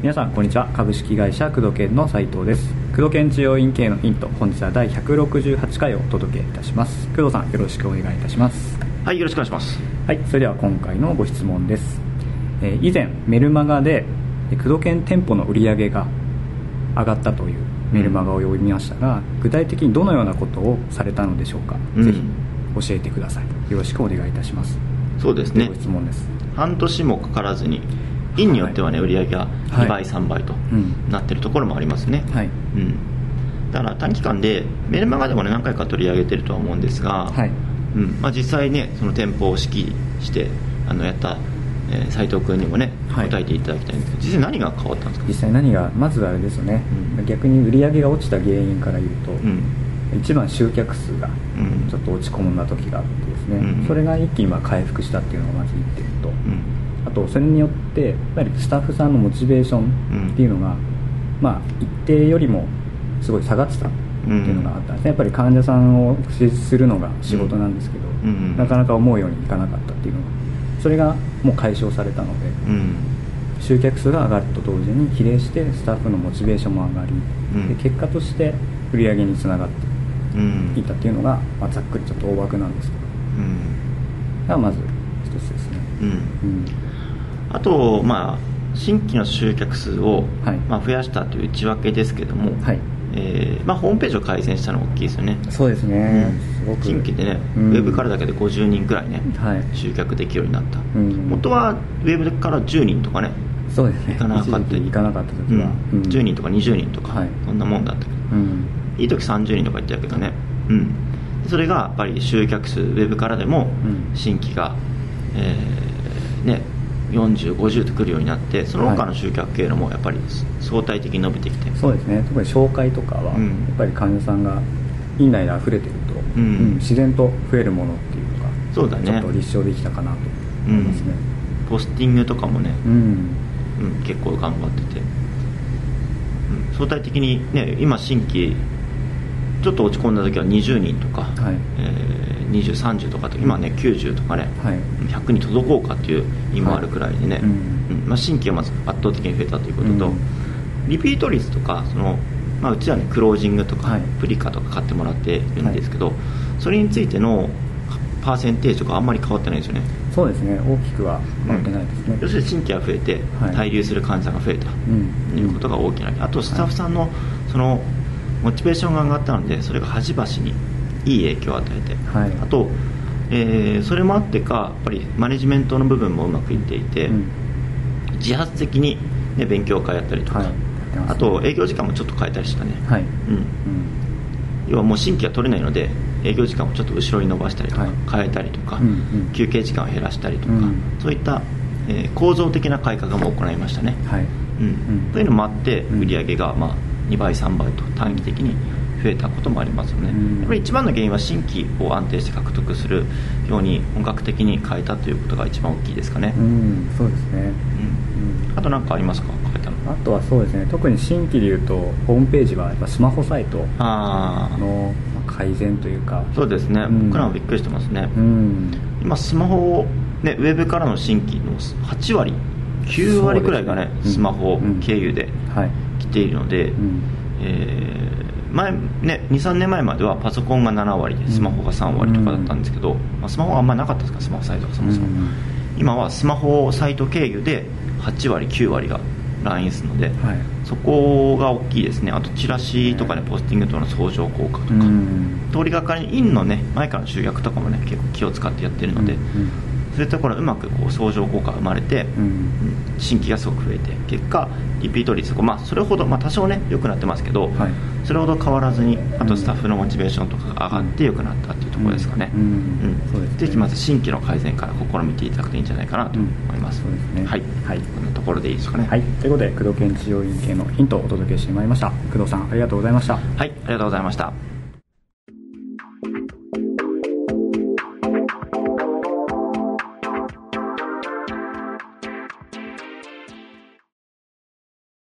皆さんこんにちは。株式会社工藤研の斉藤です。工藤研治療院系のヒント本日は第168回をお届けいたします。工藤さんよろしくお願いいたします。はいよろしくお願いします。はいそれでは今回のご質問です、えー以前メルマガでえー工藤研店舗の売り上げが上がったというメルマガを読みましたが、具体的にどのようなことをされたのでしょうか、うん。ぜひ教えてください。よろしくお願いいたします。そうですね。ご質問です。半年もかからずに院によってはね、売り上げが2倍、はい。3倍とうん。なってるところもありますね、はい。うん、だから短期間でメルマガでもね何回か取り上げてるとは思うんですが、はい。うん。まあ、実際ねその店舗を指揮してあのやった、えー斉藤君にもねはい。答えていただきたいんですけど実際何が変わったんですか？実際何がまずあれですよね、うん。逆に売り上げが落ちた原因から言うと、うん一番集客数がうん。ちょっと落ち込んだ時があってですね、うん。それが一気にまあ回復したっていうのがまず1点と、うん。あとそれによってやっぱりスタッフさんのモチベーションっていうのが、まあ一定よりもすごい下がってたっていうのがあったんですね。やっぱり患者さんを支持するのが仕事なんですけど、うん。なかなか思うようにいかなかったっていうのがそれがもう解消されたので、うん。集客数が上がると同時に比例してスタッフのモチベーションも上がり、うん。で結果として売り上げにつながってうんいったっていうのが、まあ、ざっくりちょっと大枠なんですけど。うん。がまず一つですね、うん。うん、あと、まあ、新規の集客数を、はい。まあ、増やしたという内訳ですけども、はい。えーまあ、ホームページを改善したのが大きいですよね、そうですね、うん。す新規でね、うん。ウェブからだけで50人くらいね、はい。集客できるようになった、うん。元はウェブから10人とかね、そうですね。行かなかった一時期行かなかった時は、うん。10人とか20人とか、はい。そんなもんだったけど、うんいい時30人とか言ってたけどね、うん、それがやっぱり集客数、ウェブからでもうん。新規が、えーね、40、50と来るようになって、その他の集客経路もやっぱり相対的に伸びてきて、そうですね。特に紹介とかは、うん。やっぱり患者さんが院内で溢れてると、うん。自然と増えるものっていうのがそうだね。ちょっと立証できたかなと思いますね。ポスティングとかもね、うん、うん、結構頑張ってて、うん、相対的にね今新規ちょっと落ち込んだ時は20人とか、はい。えー20、30とかと今ね90とかね、はい。100に届こうかっていう意味もあるくらいでね、はい。うん。うん。まあ、新規がまず圧倒的に増えたということと、うん。リピート率とかその、まあ、うちはねクロージングとか、はい。プリカとか買ってもらってるんですけど、それについてのパーセンテージとかあんまり変わってないんですよね。そうですね。大きくは変わってないですね、要するに新規が増えて、はい。滞留する患者が増えた。うん。ということが大きな、あとスタッフさんのそのモチベーションが上がったのでそれが端々にいい影響を与えて、はい。あと、えーそれもあってかやっぱりマネジメントの部分もうまくいっていて、うん。自発的に、ね、勉強会やったりとか、はい。やってますあと営業時間もちょっと変えたりしたね、はい、うん、うん。要はもう新規が取れないので営業時間をちょっと後ろに伸ばしたりとか、はい。変えたりとか、うんうん。休憩時間を減らしたりとか、うん。そういった、えー構造的な改革も行いましたね、はい。うん。うん。というのもあってうん。売り上げがまあ2倍3倍と短期的に増えたこともありますよね、うん。やっぱり一番の原因は新規を安定して獲得するように本格的に変えたということが一番大きいですかね、うんそうですね、うん。うん。あと何かありますか変えたの？あとはそうですね。特に新規でいうとホームページはやっぱスマホサイトのまあ改善というか。そうですね、うん。僕らもびっくりしてますね、うん。今スマホを、ね、ウェブからの新規の8割9割くらいがねね。スマホうん経由ではい、来ているので、うん。えー前ね、23年前まではパソコンが7割でスマホが3割とかだったんですけど、まあ、スマホはあんまりなかったですかスマホサイトがそもそも、うん今はスマホサイト経由で8割9割がラインするので、はい。そこが大きいですね。あとチラシとかねポスティングとの相乗効果とか、うん。通りがかりに院のね前からの集客とかもね結構気を使ってやってるので、うんそういったところはうまくこう相乗効果が生まれて、うん。うん新規がすごく増えて結果リピート率が、まあ、それほど、まあ、多少ね良くなってますけど、はい。それほど変わらずにあとスタッフのモチベーションとかが上がって良くなったっていうところですかね、うん。うん。そうですね。ぜひまず新規の改善から試みていただくといいんじゃないかなと思います、うん。そうですね。はい、はい。こんなところでいいですかね。はい、ということで工藤研治療院系のヒントをお届けしてまいりました。工藤さんありがとうございました。はい、ありがとうございました